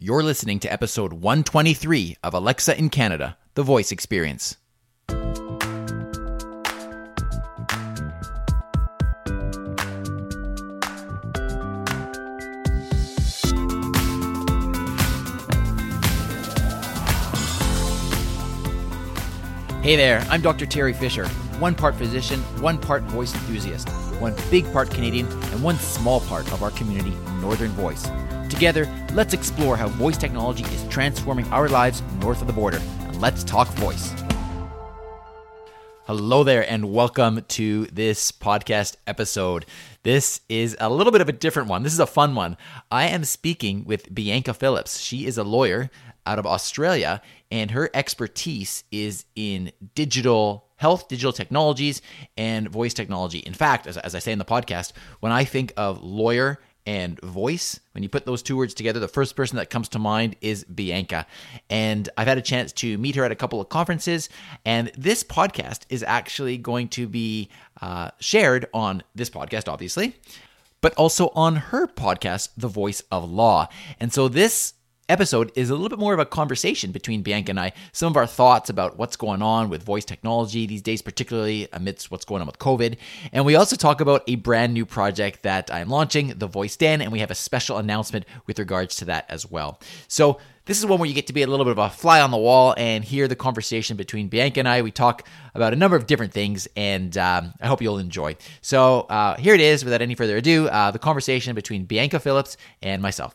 You're listening to episode 123 of Alexa in Canada, the voice experience. Hey there, I'm Dr. Teri Fisher, one part physician, one part voice enthusiast, one big part Canadian, and one small part of our community, Northern Voice. Together, let's explore how voice technology is transforming our lives north of the border. And let's talk voice. Hello there, and welcome to this podcast episode. This is a little bit of a different one. This is a fun one. I am speaking with Bianca Phillips. She is a lawyer out of Australia, and her expertise is in digital health, digital technologies, and voice technology. In fact, as, as I say in the podcast, when I think of lawyer and voice, when you put those two words together, the first person that comes to mind is Bianca. And I've had a chance to meet her at a couple of conferences. And this podcast is actually going to be uh, shared on this podcast, obviously, but also on her podcast, The Voice of Law. And so this episode is a little bit more of a conversation between Bianca and I, some of our thoughts about what's going on with voice technology these days, particularly amidst what's going on with COVID. And we also talk about a brand new project that I'm launching, The Voice Den, and we have a special announcement with regards to that as well. So, this is one where you get to be a little bit of a fly on the wall and hear the conversation between Bianca and I. We talk about a number of different things, and um, I hope you'll enjoy. So, uh, here it is, without any further ado, uh, the conversation between Bianca Phillips and myself.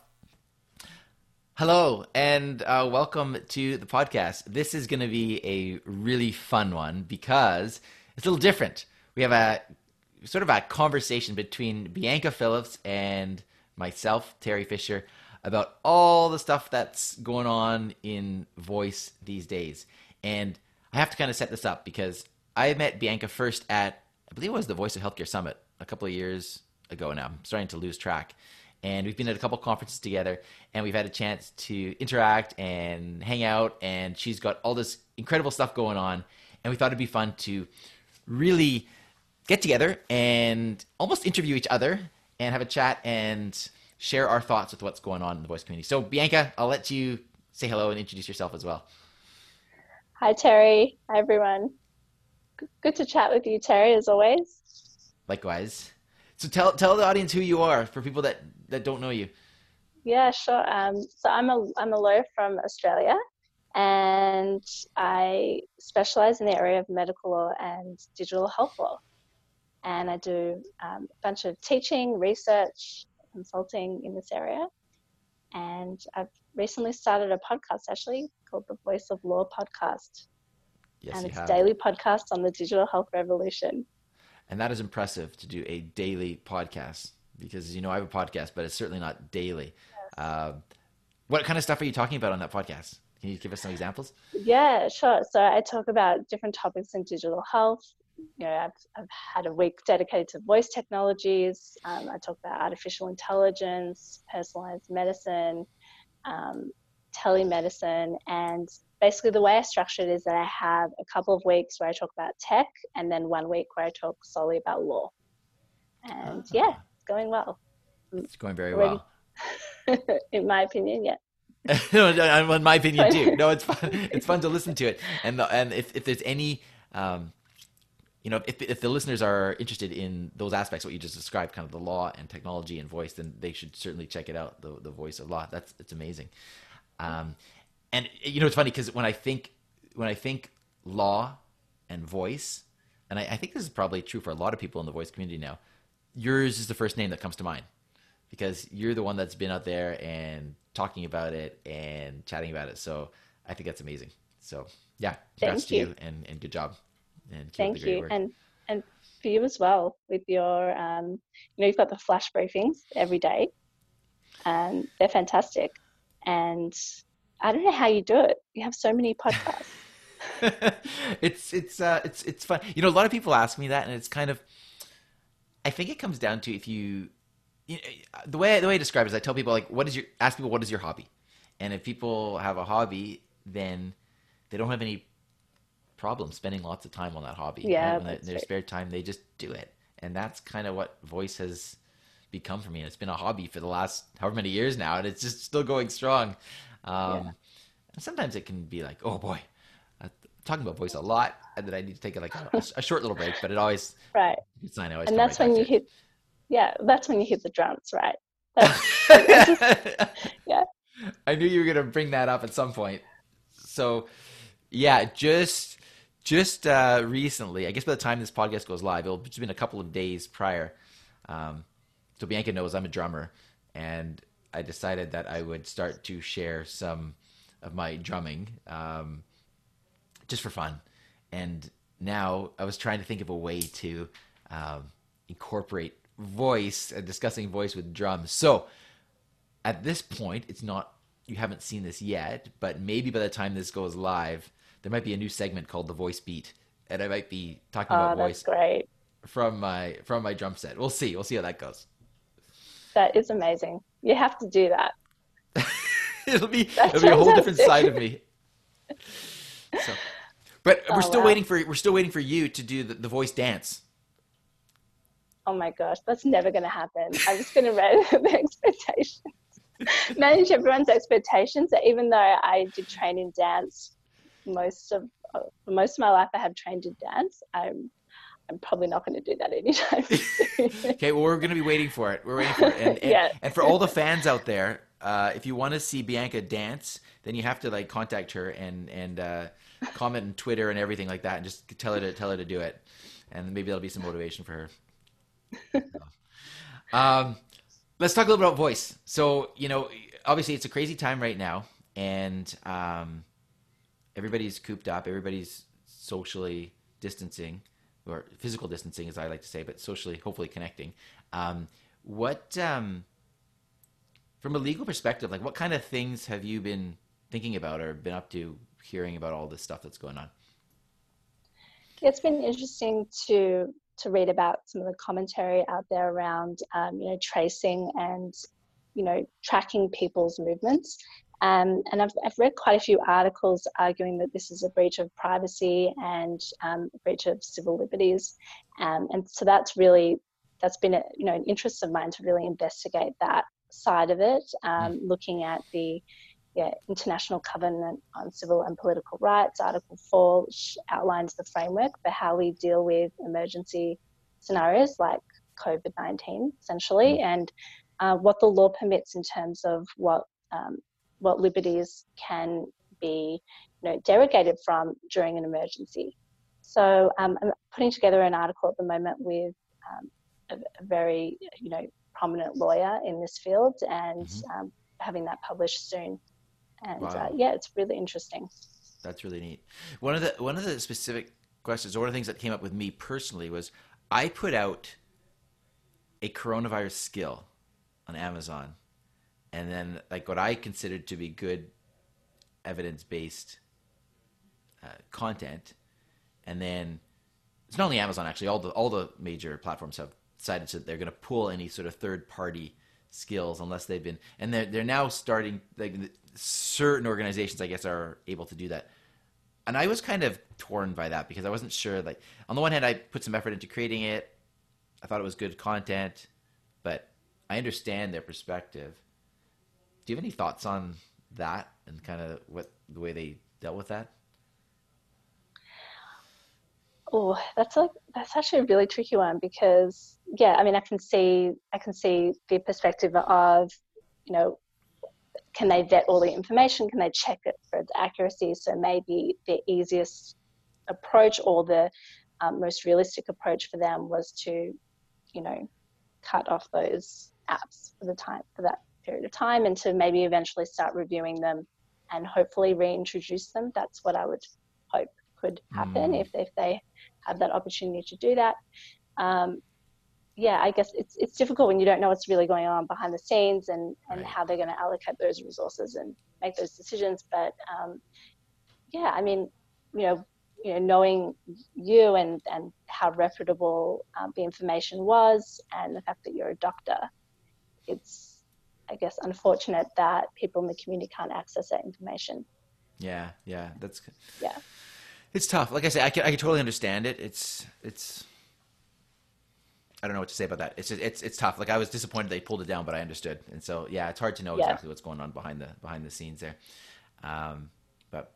Hello, and uh, welcome to the podcast. This is going to be a really fun one because it's a little different. We have a sort of a conversation between Bianca Phillips and myself, Teri Fisher, about all the stuff that's going on in voice these days. And I have to kind of set this up because I met Bianca first at, I believe it was the Voice of Healthcare Summit a couple of years ago now. I'm starting to lose track and we've been at a couple conferences together and we've had a chance to interact and hang out and she's got all this incredible stuff going on and we thought it'd be fun to really get together and almost interview each other and have a chat and share our thoughts with what's going on in the voice community. So bianca i'll let you say hello and introduce yourself as well. Hi teri. Hi everyone. Good to chat with you teri as always. Likewise so tell tell the audience who you are for people that that don't know you. Yeah, sure. Um, so I'm a I'm a lawyer from Australia, and I specialize in the area of medical law and digital health law. And I do um, a bunch of teaching, research, consulting in this area. And I've recently started a podcast actually called the Voice of Law Podcast. Yes, and it's have. daily podcast on the digital health revolution. And that is impressive to do a daily podcast because you know I have a podcast, but it's certainly not daily. Yes. Uh, what kind of stuff are you talking about on that podcast? Can you give us some examples? Yeah, sure. So I talk about different topics in digital health. You know, I've, I've had a week dedicated to voice technologies. Um, I talk about artificial intelligence, personalized medicine, um, telemedicine, and basically the way I structure it is that I have a couple of weeks where I talk about tech, and then one week where I talk solely about law. And uh-huh. yeah, going well. It's going very well. in my opinion, yeah. no, in my opinion too. No, it's fun. It's fun to listen to it, and the, and if, if there's any, um, you know, if if the listeners are interested in those aspects, what you just described, kind of the law and technology and voice, then they should certainly check it out. The the voice of law. That's it's amazing. Um, and you know, it's funny because when I think when I think law and voice, and I, I think this is probably true for a lot of people in the voice community now yours is the first name that comes to mind because you're the one that's been out there and talking about it and chatting about it. So I think that's amazing. So yeah, congrats to you. you and, and good job. And Thank you. Work. And and for you as well with your um, you know, you've got the flash briefings every day. And they're fantastic. And I don't know how you do it. You have so many podcasts. it's it's uh it's it's fun. You know, a lot of people ask me that and it's kind of I think it comes down to if you, you know, the way the way I describe it is I tell people like what is your ask people what is your hobby, and if people have a hobby, then they don't have any problem spending lots of time on that hobby. Yeah, right? in their spare time they just do it, and that's kind of what voice has become for me. And it's been a hobby for the last however many years now, and it's just still going strong. Um, yeah. Sometimes it can be like, oh boy, I'm talking about voice a lot, and then I need to take like a, a short little break. But it always right. It's I always and that's right when you hit. Yeah, that's when you hit the drums, right? yeah. I knew you were gonna bring that up at some point. So, yeah, just just uh, recently, I guess by the time this podcast goes live, it'll just been a couple of days prior. Um, so Bianca knows I'm a drummer, and I decided that I would start to share some of my drumming, um, just for fun. And now I was trying to think of a way to um, incorporate voice and discussing voice with drums. So at this point, it's not you haven't seen this yet, but maybe by the time this goes live, there might be a new segment called the voice beat, and I might be talking about oh, voice great. from my from my drum set. We'll see. We'll see how that goes. That is amazing. You have to do that. it'll be That's it'll be a whole different side of me. So, but oh, we're still wow. waiting for we're still waiting for you to do the, the voice dance. Oh my gosh, that's never going to happen. I'm just going to manage the expectations, manage everyone's expectations. That even though I did train in dance most of uh, most of my life, I have trained in dance. I'm I'm probably not going to do that anytime soon. okay, well, we're going to be waiting for it. We're waiting for it. And, and, yeah. and for all the fans out there, uh, if you want to see Bianca dance, then you have to like contact her and and uh, comment on Twitter and everything like that, and just tell her to tell her to do it, and maybe that'll be some motivation for her. um, let's talk a little bit about voice. So you know, obviously, it's a crazy time right now, and um, everybody's cooped up, everybody's socially distancing or physical distancing, as I like to say, but socially, hopefully connecting. Um, what, um, from a legal perspective, like what kind of things have you been thinking about or been up to hearing about all this stuff that's going on? It's been interesting to to read about some of the commentary out there around, um, you know, tracing and you know tracking people's movements um, and I've, I've, read quite a few articles arguing that this is a breach of privacy and um, breach of civil liberties. Um, and so that's really, that's been a, you know, an interest of mine to really investigate that side of it, um, mm. looking at the yeah, International Covenant on Civil and Political Rights, Article 4, which outlines the framework for how we deal with emergency scenarios like COVID 19, essentially, mm. and uh, what the law permits in terms of what um, what liberties can be you know, derogated from during an emergency. So um, I'm putting together an article at the moment with um, a, a, very you know prominent lawyer in this field and mm-hmm. um, having that published soon. And uh, wow. uh, yeah, it's really interesting. That's really neat. One of the one of the specific questions, or one of the things that came up with me personally was I put out a coronavirus skill on Amazon and then like what I considered to be good evidence based uh, content, and then it's not only Amazon actually all the all the major platforms have decided that they're going to pull any sort of third party skills unless they've been and they're they're now starting like certain organizations I guess are able to do that. And I was kind of torn by that because I wasn't sure like on the one hand I put some effort into creating it. I thought it was good content, but I understand their perspective do you have any thoughts on that and kind of what the way they dealt with that? Oh, that's like that's actually a really tricky one because yeah, I mean, I can see I can see the perspective of you know, can they vet all the information? Can they check it for its accuracy? So maybe the easiest approach or the um, most realistic approach for them was to, you know, cut off those apps for the time for that period of time and to maybe eventually start reviewing them and hopefully reintroduce them. That's what I would hope could happen mm. if, if they have that opportunity to do that. Um, yeah, I guess it's it's difficult when you don't know what's really going on behind the scenes and, and right. how they're going to allocate those resources and make those decisions. But um, yeah, I mean, you know, you know, knowing you and and how reputable um, the information was, and the fact that you're a doctor, it's I guess, unfortunate that people in the community can't access that information. Yeah, yeah, that's yeah. It's tough. Like I say, I can I can totally understand it. It's it's. I don't know what to say about that. It's just, it's it's tough. Like I was disappointed they pulled it down, but I understood. And so yeah, it's hard to know Yeah. exactly what's going on behind the behind the scenes there. Um, but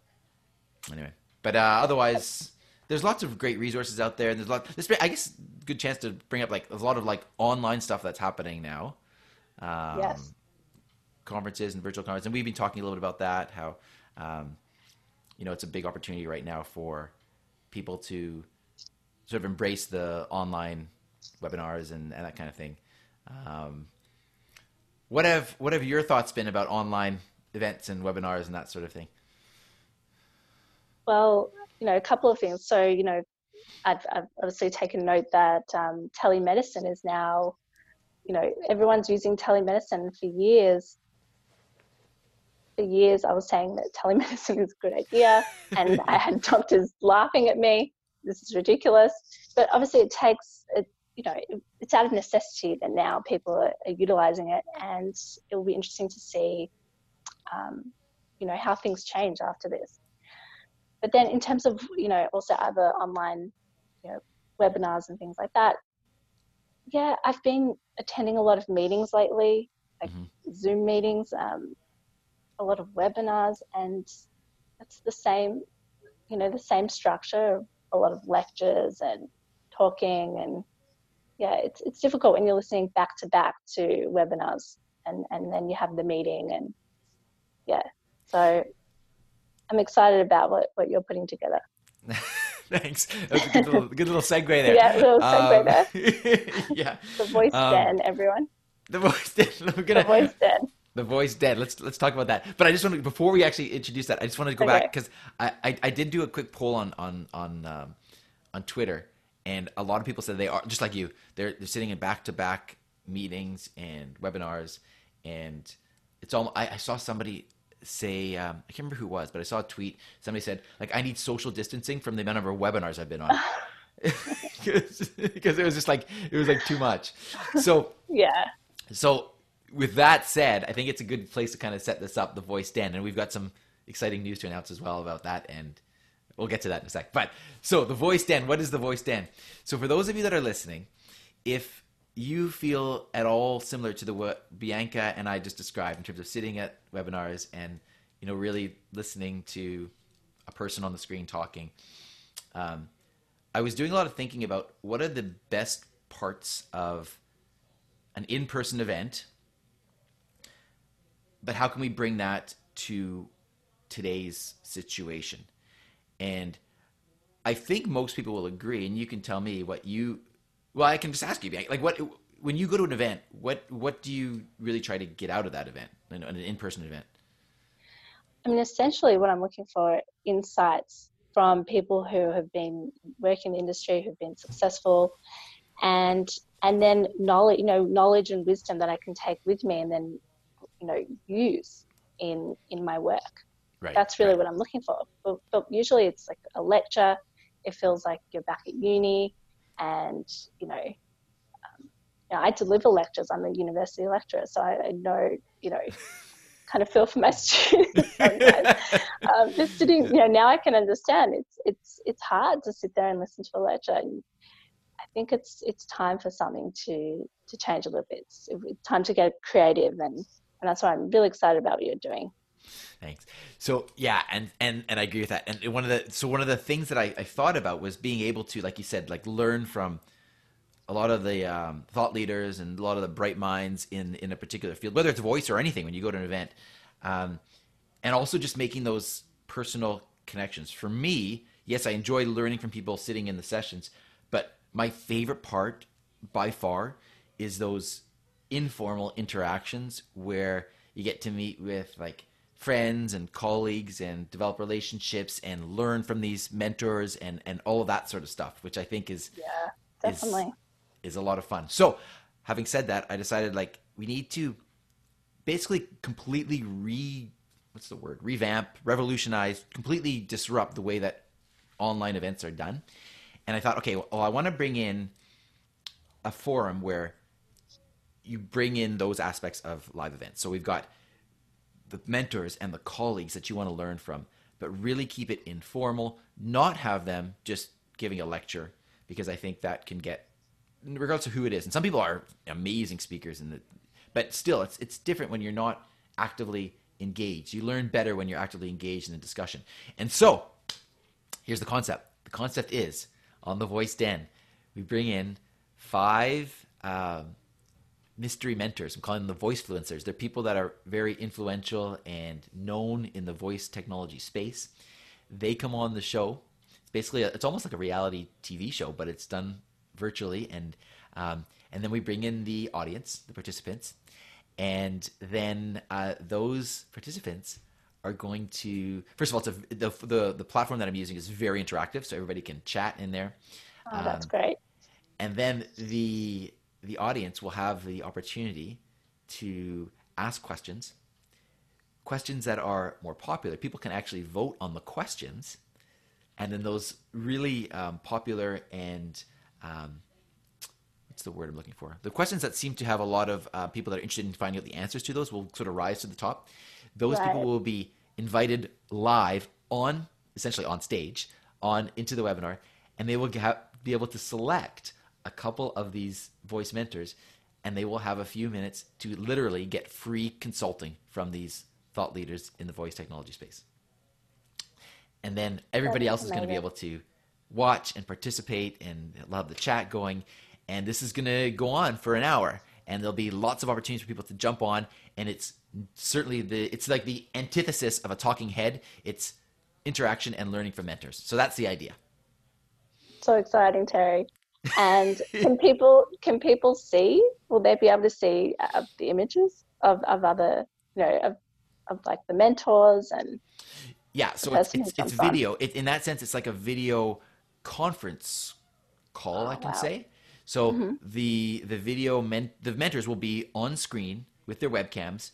anyway, but uh, otherwise, there's lots of great resources out there, and there's a lot. There's I guess good chance to bring up like there's a lot of like online stuff that's happening now. Um, Yes. Conferences and virtual conferences, and we've been talking a little bit about that. How um, you know it's a big opportunity right now for people to sort of embrace the online webinars and, and that kind of thing. Um, what have what have your thoughts been about online events and webinars and that sort of thing? Well, you know, a couple of things. So, you know, I've, I've obviously taken note that um, telemedicine is now, you know, everyone's using telemedicine for years. For years, I was saying that telemedicine is a good idea, and I had doctors laughing at me. This is ridiculous. But obviously, it takes, it, you know, it's out of necessity that now people are, are utilizing it, and it will be interesting to see, um, you know, how things change after this but then in terms of you know also other online you know webinars and things like that yeah i've been attending a lot of meetings lately like Mhm. zoom meetings um, a lot of webinars and it's the same you know the same structure a lot of lectures and talking and yeah it's, it's difficult when you're listening back to back to webinars and and then you have the meeting and yeah so i'm excited about what, what you're putting together Thanks. That was a good little, good little segue there. Yeah, little segue there. yeah. the voice Um, den everyone The voice dead. We're the gonna voice den the voice dead. Let's let's talk about that. But I just want to before we actually introduce that, I just wanted to go back because I, I I did do a quick poll on on on um, on Twitter, and a lot of people said they are just like you. They're they're sitting in back to back meetings and webinars, and it's all. I, I saw somebody say um, I can't remember who it was, but I saw a tweet. Somebody said like I need social distancing from the amount of webinars I've been on. because it was just like it was like too much. So yeah so, with that said, I think it's a good place to kind of set this up, the voice den, and we've got some exciting news to announce as well about that, and we'll get to that in a sec. But so the voice den, what is the voice den? So for those of you that are listening, if you feel at all similar to the what Bianca and I just described in terms of sitting at webinars and you know really listening to a person on the screen talking, um, I was doing a lot of thinking about what are the best parts of an in-person event but how can we bring that to today's situation? And i think most people will agree and you can tell me what you well i can just ask you like what when you go to an event what what do you really try to get out of that event an, an in-person event? I mean, essentially, what I'm looking for insights from people who have been working in the industry, who've been successful, and and then knowledge, you know, knowledge and wisdom that I can take with me, and then you know use in in my work. right That's really right. what I'm looking for. But, but usually, it's like a lecture. It feels like you're back at uni, and you know, um, you know, I deliver lectures. I'm a university lecturer, so I, I know, you know, kind of feel for my students sometimes. um, just sitting, you know, now I can understand. It's it's it's hard to sit there and listen to a lecture. And I think it's it's time for something to to change a little bit. It's, it's time to get creative, and and that's why I'm really excited about what you're doing. Thanks. So yeah, and and and I agree with that. And one of the so one of the things that I, I thought about was being able to, like you said, like learn from a lot of the um, thought leaders and a lot of the bright minds in in a particular field, whether it's voice or anything. When you go to an event, um, and also just making those personal connections. For me, yes, I enjoy learning from people sitting in the sessions, but my favorite part by far is those informal interactions where you get to meet with like friends and colleagues and develop relationships and learn from these mentors and and all of that sort of stuff which i think is Yeah, is- definitely. is a lot of fun. So, having said that, I decided like we need to basically completely re what's the word? Revamp, revolutionize, completely disrupt the way that online events are done. And I thought, okay, well, I want to bring in a forum where you bring in those aspects of live events. So we've got the mentors and the colleagues that you want to learn from, but really keep it informal, not have them just giving a lecture because I think that can get regardless of who it is. And some people are amazing speakers, and but still, it's it's different when you're not actively engaged. You learn better when you're actively engaged in the discussion. And so, here's the concept. The concept is on the Voice Den, we bring in five. Um, mystery mentors. I'm calling them the voice influencers. They're people that are very influential and known in the voice technology space. They come on the show. It's basically a, it's almost like a reality TV show, but it's done virtually, and um, and then we bring in the audience, the participants, and then uh, those participants are going to first of all, it's a, the, the the platform that I'm using is very interactive, so everybody can chat in there. Oh, that's um, great. And then the the audience will have the opportunity to ask questions, questions that are more popular. People can actually vote on the questions, and then those really um, popular and um, what's the word I'm looking for? The questions that seem to have a lot of uh, people that are interested in finding out the answers to those will sort of rise to the top. Those right. people will be invited live on, essentially on stage, on into the webinar, and they will have, be able to select a couple of these voice mentors, and they will have a few minutes to literally get free consulting from these thought leaders in the voice technology space. And then everybody else is going to be able to watch and participate and have the chat going. And this is going to go on for an hour. And there'll be lots of opportunities for people to jump on. And it's certainly the it's like the antithesis of a talking head. It's interaction and learning from mentors. So that's the idea. So exciting, Teri. And can people can people see? Will they be able to see uh, the images of, of other you know of of like the mentors and yeah so it's, it's, it's video it, in that sense it's like a video conference call oh, i can wow. say so mm-hmm. the the video men, the mentors will be on screen with their webcams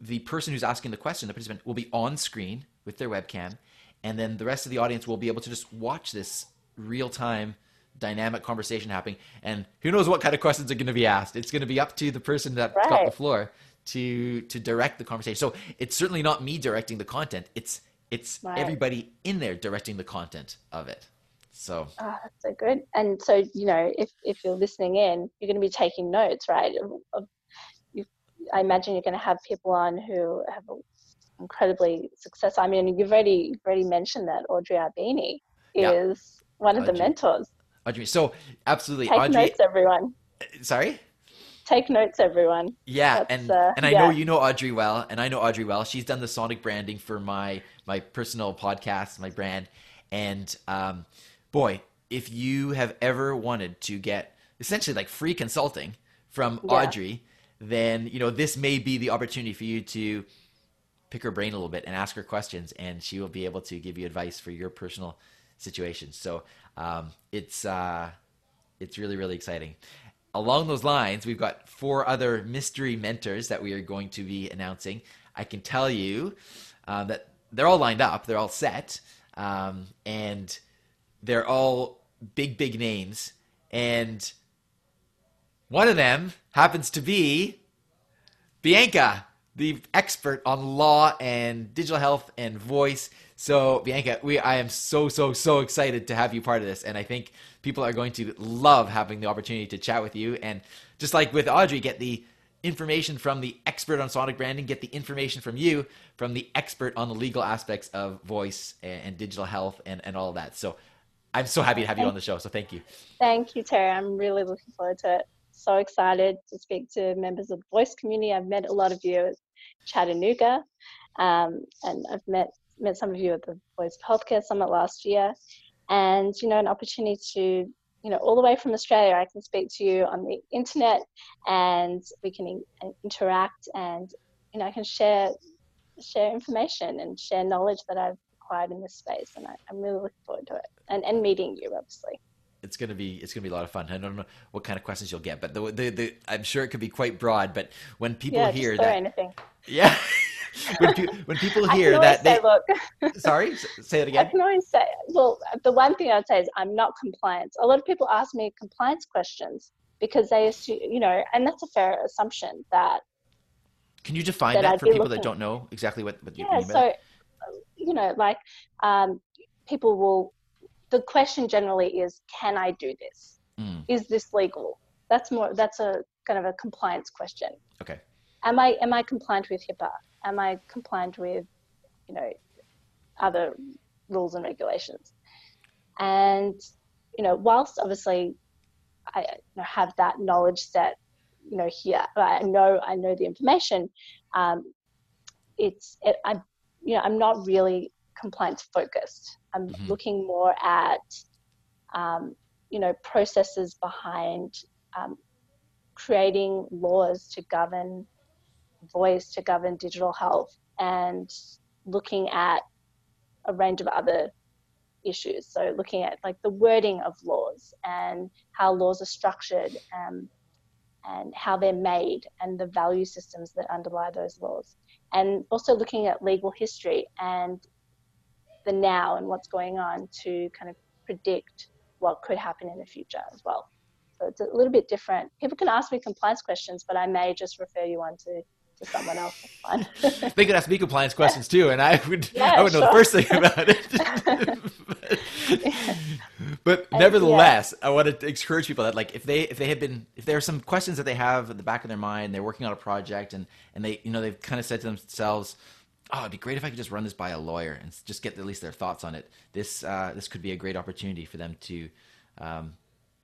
the person who's asking the question the participant will be on screen with their webcam and then the rest of the audience will be able to just watch this real time dynamic conversation happening and who knows what kind of questions are going to be asked. It's going to be up to the person that right. got the floor to to direct the conversation. So it's certainly not me directing the content. It's it's right. everybody in there directing the content of it. So oh, that's so good. And so you know if if you're listening in you're going to be taking notes right you, i imagine you're going to have people on who have incredibly successful i mean you've already you've already mentioned that audrey arbeeny is yeah. one of the mentors Audrey. So absolutely, Take Audrey. notes, everyone. Sorry. Take notes, everyone. Yeah, That's, and uh, and I yeah. know you know Audrey well, and I know Audrey well. She's done the sonic branding for my my personal podcast, my brand, and um, boy, if you have ever wanted to get essentially like free consulting from yeah. Audrey, then you know this may be the opportunity for you to pick her brain a little bit and ask her questions, and she will be able to give you advice for your personal situation. So um, it's uh, it's really really exciting. Along those lines, we've got four other mystery mentors that we are going to be announcing. I can tell you uh, that they're all lined up, they're all set, um, and they're all big big names. And one of them happens to be Bianca, the expert on law and digital health and voice. So Bianca, we I am so so so excited to have you part of this, and I think people are going to love having the opportunity to chat with you, and just like with Audrey, get the information from the expert on sonic branding, get the information from you from the expert on the legal aspects of voice and, and digital health and and all of that. So I'm so happy to have you on the show. So thank you. Thank you, Teri. I'm really looking forward to it. So excited to speak to members of the voice community. I've met a lot of you at Chattanooga, um, and I've met met some of you at the Voice Healthcare Summit last year, and you know an opportunity to you know all the way from Australia, I can speak to you on the internet, and we can in- interact, and you know I can share share information and share knowledge that I've acquired in this space, and I, am really looking forward to it, and and meeting you obviously it's gonna be it's gonna be a lot of fun. I don't know what kind of questions you'll get, but the, the, the I'm sure it could be quite broad. But when people yeah, hear that, anything. yeah, when, pe- when people hear that, they, look, sorry, say it again. I can always say, well, the one thing I'd say is I'm not compliant. A lot of people ask me compliance questions because they assume, you know, and that's a fair assumption that. Can you define that, that for people looking, that don't know exactly what, what yeah, you mean? so, you know, like um, people will. The question generally is, can I do this? Mm. Is this legal? that's more that's a kind of a compliance question. Okay. Am I am I compliant with HIPAA? Am I compliant with you know other rules and regulations? And you know, whilst obviously I you know, have that knowledge set, you know, here I know I know the information. Um, it's it, I'm you know I'm not really compliance focused. I'm mm-hmm. looking more at um, you know processes behind um, creating laws to govern voice to govern digital health and looking at a range of other issues. So looking at like the wording of laws and how laws are structured um, and how they're made and the value systems that underlie those laws. And also looking at legal history and the now and what's going on to kind of predict what could happen in the future as well. So it's a little bit different. People can ask me compliance questions, but I may just refer you on to, to someone else. They could ask me compliance questions too, and I would yeah, I would sure. know the first thing about it. but, but nevertheless, yeah. I want to encourage people that like if they if they have been if there are some questions that they have at the back of their mind, they're working on a project, and and they you know they've kind of said to themselves oh, it'd be great if I could just run this by a lawyer and just get at least their thoughts on it. This uh, this could be a great opportunity for them to um,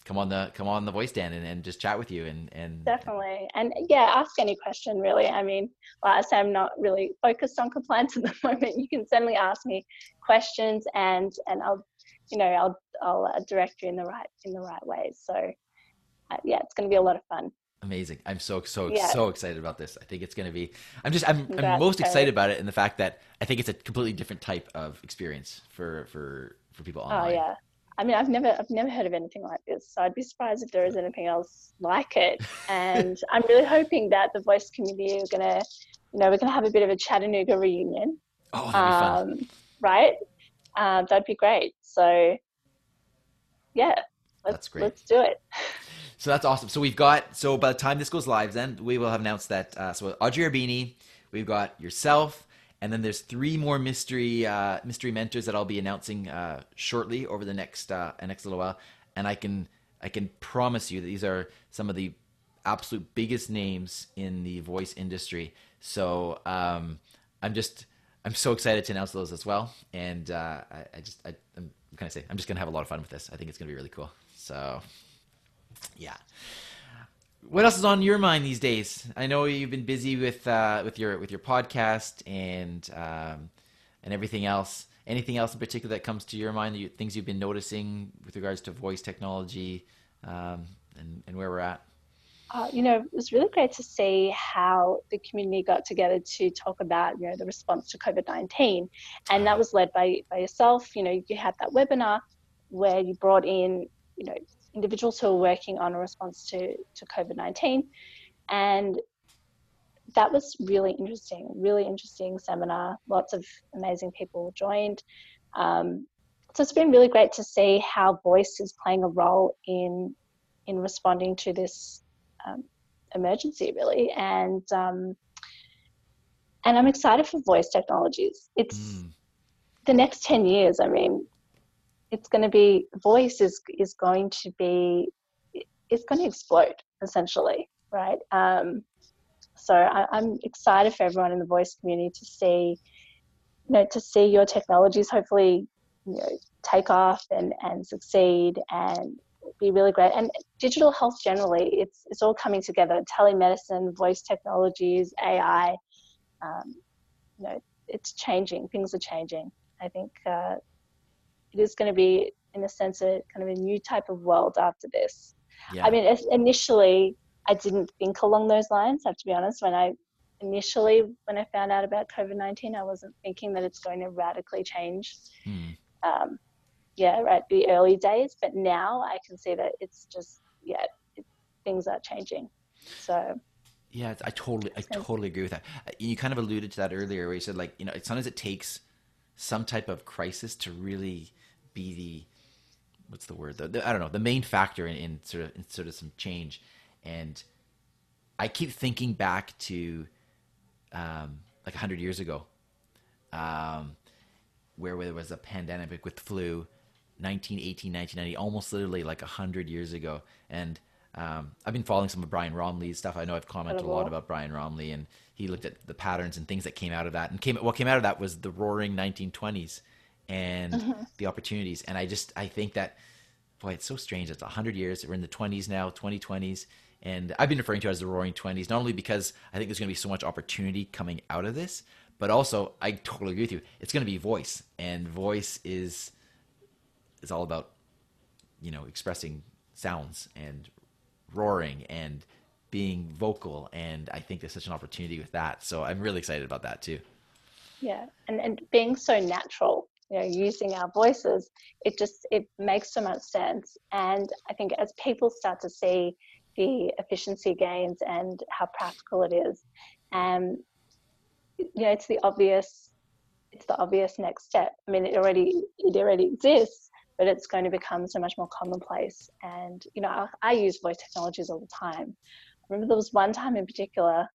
come on the come on the voice stand and, and just chat with you and and definitely. And yeah ask any question really. I mean like i say i'm not really focused on compliance at the moment. You can certainly ask me questions and and i'll you know i'll i'll uh, direct you in the right in the right ways. So uh, yeah it's going to be a lot of fun amazing i'm so so yeah. so excited about this i think it's going to be i'm just i'm, I'm most excited about it in the fact that i think it's a completely different type of experience for for for people oh, online oh yeah I mean, I've never, I've never heard of anything like this. So I'd be surprised if there is anything else like it. And I'm really hoping that the voice community are going to, you know, we're going to have a bit of a Chattanooga reunion. Oh, that'd be fun. Um, right? Um, that'd be great. So, yeah, let's, that's great. Let's do it. So that's awesome. So we've got, so by the time this goes live, then we will have announced that. Uh, so Audrey Arbeeny, we've got yourself, and then there's three more mystery uh, mystery mentors that I'll be announcing uh, shortly over the next uh, next little while. And I can I can promise you that these are some of the absolute biggest names in the voice industry. So um, I'm just I'm so excited to announce those as well. And uh, I, I, just I, I'm gonna say I'm just gonna have a lot of fun with this. I think it's gonna be really cool. So yeah. What else is on your mind these days? I know you've been busy with uh, with your with your podcast and um, and everything else. Anything else in particular that comes to your mind? You, things you've been noticing with regards to voice technology um, and, and where we're at? Uh, you know, it was really great to see how the community got together to talk about, you know, the response to COVID 19. And that was led by, by yourself. You know, you had that webinar where you brought in, you know, individuals who are working on a response to, to COVID 19. And that was really interesting, really interesting seminar. Lots of amazing people joined. Um, so it's been really great to see how voice is playing a role in in responding to this um, emergency, really. And um, and I'm excited for voice technologies. It's mm. the next ten years. I mean, it's going to be voice is is going to be it's going to explode essentially, right? Um, so I, I'm excited for everyone in the voice community to see, you know, to see your technologies hopefully, you know, take off and and succeed and be really great. And digital health generally, it's it's all coming together. Telemedicine, voice technologies, AI. Um, you know, it's changing. Things are changing. I think uh, it is going to be, in a sense, a kind of a new type of world after this. Yeah. I mean, initially, I didn't think along those lines. I have to be honest. When I initially, when I found out about COVID nineteen, I wasn't thinking that it's going to radically change. Hmm. Um, yeah, right, the early days. But now I can see that it's just yeah, it, things are changing. So. Yeah, I totally, I totally agree with that. You kind of alluded to that earlier, where you said like, you know, sometimes it takes some type of crisis to really be the what's the word? The, the, I don't know the main factor in, in, sort of in sort of some change, and I keep thinking back to um, like hundred years ago, um, where there was a pandemic with flu, 1918, 1990, almost literally like hundred years ago, and um, I've been following some of Brian Roemmele's stuff. I know I've commented a lot about Brian Roemmele, and he looked at the patterns and things that came out of that. And came what came out of that was the roaring 1920s and Mm-hmm. the opportunities. And I just I think that boy, it's so strange. It's 100 years. We're in the 20s now, 2020s. And I've been referring to it as the roaring 20s, not only because I think there's going to be so much opportunity coming out of this, but also I totally agree with you. It's going to be voice, and voice is is all about you know expressing sounds and roaring and being vocal. And I think there's such an opportunity with that. So I'm really excited about that too. Yeah, and and being so natural, you know, using our voices, it just it makes so much sense. And I think as people start to see the efficiency gains and how practical it is, and you know, it's the obvious, it's the obvious next step. I mean, it already it already exists, but it's going to become so much more commonplace. And you know, I, I use voice technologies all the time. I remember there was one time in particular.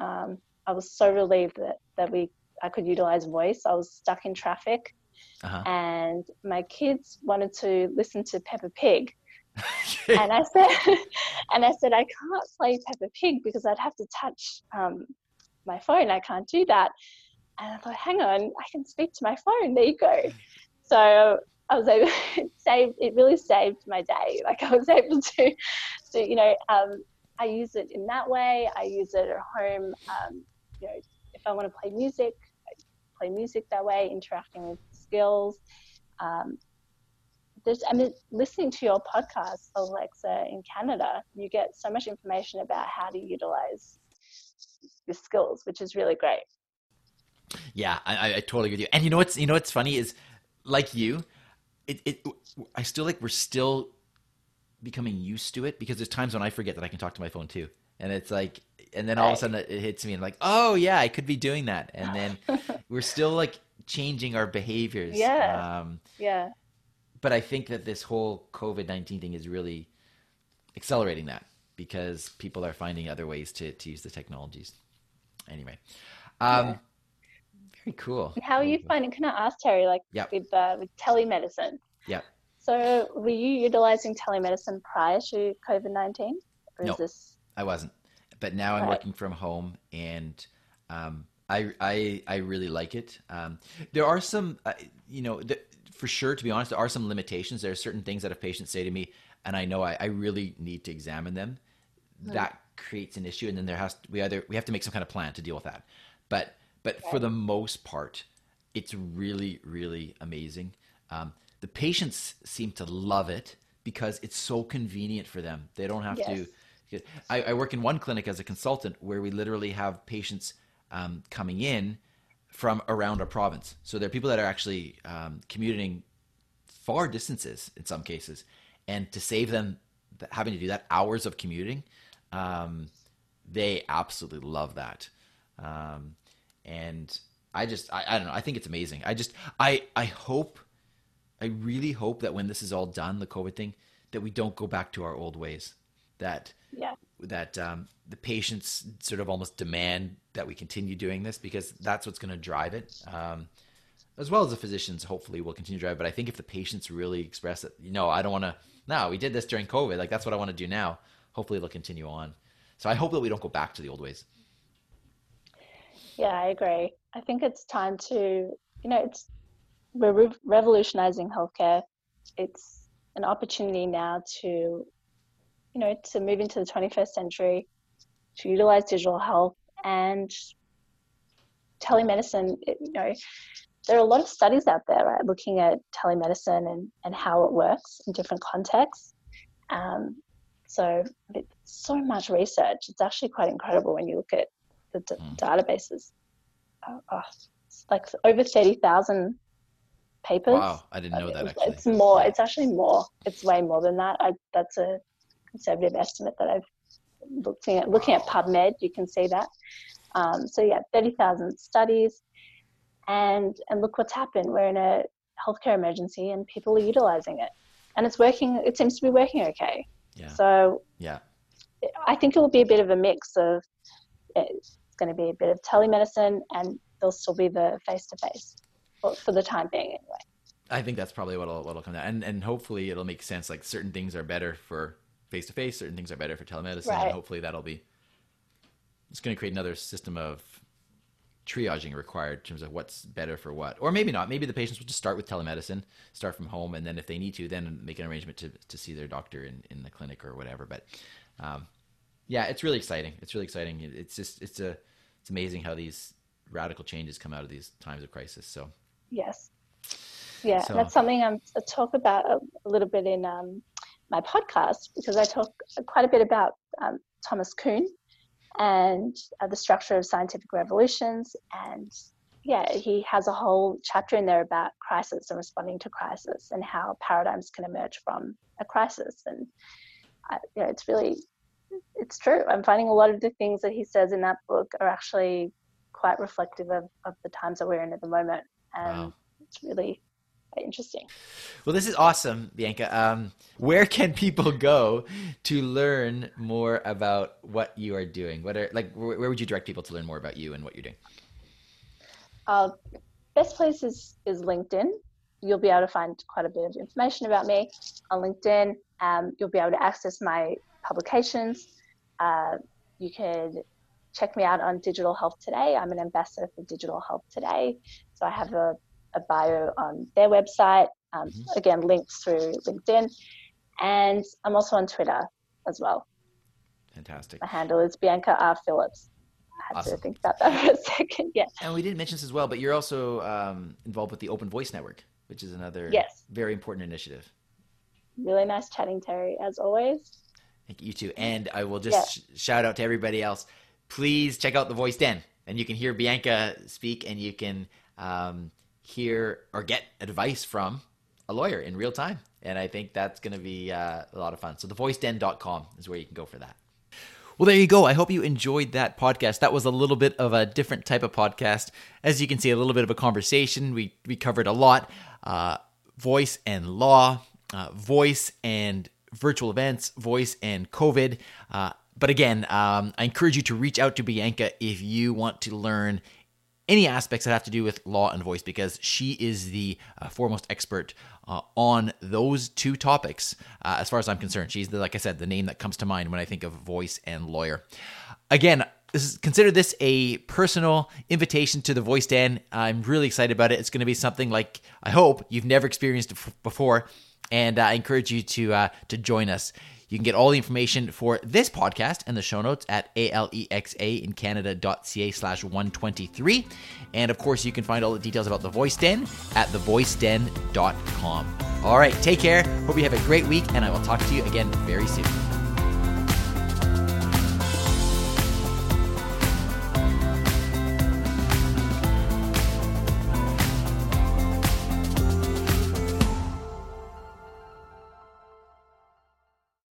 Um, I was so relieved that that we I could utilize voice. I was stuck in traffic, Uh-huh. and my kids wanted to listen to Peppa Pig, and I said, and I said I can't play Peppa Pig because I'd have to touch um, my phone. I can't do that. And I thought, hang on, I can speak to my phone. There you go. So I was able. It saved. It really saved my day. Like I was able to, to you know, um, I use it in that way. I use it at home. Um, you know, if I want to play music, I play music that way, interacting with skills. Um, there's, I mean, listening to your podcast, Alexa, in Canada, you get so much information about how to utilize your skills, which is really great. Yeah, I, I- totally agree with you. And you know what's you know what's funny is like you, it, it I still like we're still becoming used to it because there's times when I forget that I can talk to my phone too. And it's like and then all of a sudden it it hits me and like, oh yeah, I could be doing that. And then we're still like changing our behaviors. Yeah. Um Yeah, but I think that this whole COVID nineteen thing is really accelerating that because people are finding other ways to, to use the technologies. Anyway, um, Yeah. very cool. And how are you finding? Can I ask Teri, like Yep. with uh, with telemedicine? Yeah. So, were you utilizing telemedicine prior to COVID nineteen, No. this I wasn't, but now I'm working from home, and um, I, I I really like it. Um, there are some, uh, you know, th- for sure. To be honest, there are some limitations. There are certain things that if patients say to me, and I know I, I really need to examine them, that creates an issue, and then there has to, we either we have to make some kind of plan to deal with that. But but for the most part, it's really really amazing. Um, the patients seem to love it because it's so convenient for them. They don't have to. I, I work in one clinic as a consultant where we literally have patients um, coming in from around our province. So there are people that are actually um, commuting far distances in some cases, and to save them having to do that hours of commuting, um, they absolutely love that. Um, and I just I, I don't know I think it's amazing. I just I I hope I really hope that when this is all done, the COVID thing, that we don't go back to our old ways. That yeah that um, the patients sort of almost demand that we continue doing this because that's what's going to drive it. Um, as well as the physicians, hopefully, will continue to drive. But I think if the patients really express that, you know, I don't want to. No, we did this during COVID. Like that's what I want to do now. Hopefully, it'll continue on. So I hope that we don't go back to the old ways. Yeah, I agree. I think it's time to, you know, it's we're re- revolutionizing healthcare. It's an opportunity now to, you know, to move into the 21st century, to utilize digital health and telemedicine. You know, there are a lot of studies out there, right, looking at telemedicine and, and how it works in different contexts. Um, so so much research. It's actually quite incredible when you look at the d- Mm. databases. Oh, oh, it's like over 30,000 papers. Wow, I didn't know that actually. It's more. It's actually more. It's way more than that. I, that's a conservative estimate that I've looking at. Looking at PubMed, you can see that. Um, so yeah, 30,000 studies, and and look what's happened. We're in a healthcare emergency, and people are utilizing it, and it's working. It seems to be working okay. Yeah, So yeah, I think it will be a bit of a mix of it's going to be a bit of telemedicine and there'll still be the face to face for the time being anyway. I think that's probably what'll what'll come down, and and hopefully it'll make sense. Like certain things are better for face to face. Certain things are better for telemedicine. Right. And hopefully that'll be. It's going to create another system of triaging required in terms of what's better for what, or maybe not. Maybe the patients will just start with telemedicine, start from home, and then if they need to, then make an arrangement to to see their doctor in in the clinic or whatever. But um, yeah, it's really exciting. It's really exciting. It's just it's a it's amazing how these radical changes come out of these times of crisis. So Yes. Yeah, So- that's something I'm, I talk about a, a little bit in um, my podcast because I talk quite a bit about um, Thomas Kuhn and uh, the structure of scientific revolutions. And yeah, he has a whole chapter in there about crisis and responding to crisis and how paradigms can emerge from a crisis. And I, you know, it's really, it's true. I'm finding a lot of the things that he says in that book are actually quite reflective of, of the times that we're in at the moment. And Wow. it's really interesting. Well, this is awesome, Bianca. Um, where can people go to learn more about what you are doing? What are like where, where would you direct people to learn more about you and what you're doing? Uh, best place is, is LinkedIn. You'll be able to find quite a bit of information about me on LinkedIn. Um, you'll be able to access my publications. Uh, you could check me out on Digital Health Today. I'm an ambassador for Digital Health Today. So I have a, a bio on their website. Um, Mhm. Again, links through LinkedIn. And I'm also on Twitter as well. Fantastic. My handle is Bianca R. Phillips. I had Awesome. to think about that for a second. Yeah. And we didn't mention this as well, but you're also um, involved with the Open Voice Network, which is another Yes. very important initiative. Really nice chatting, Teri, as always. Thank you too. And I will just sh- shout out to everybody else. Please check out the Voice Den, and you can hear Bianca speak, and you can um, hear or get advice from a lawyer in real time. And I think that's going to be uh, a lot of fun. So thevoiceden.com is where you can go for that. Well, there you go. I hope you enjoyed that podcast. That was a little bit of a different type of podcast. As you can see, a little bit of a conversation. We we covered a lot: uh, voice and law, uh, voice and virtual events, voice and COVID. Uh, but again, um, I encourage you to reach out to Bianca if you want to learn any aspects that have to do with law and voice because she is the uh, foremost expert uh, on those two topics uh, as far as i'm concerned. She's the like i said the name that comes to mind when i think of voice and lawyer. Again this is, consider this a personal invitation to the voice den. I'm really excited about it. It's going to be something like i hope you've never experienced before and uh, i encourage you to uh, to join us you can get all the information for this podcast and the show notes at alexa in canada.ca slash 123. And of course, you can find all the details about the Voice Den at thevoiceden.com. All right, take care. Hope you have a great week, and I will talk to you again very soon.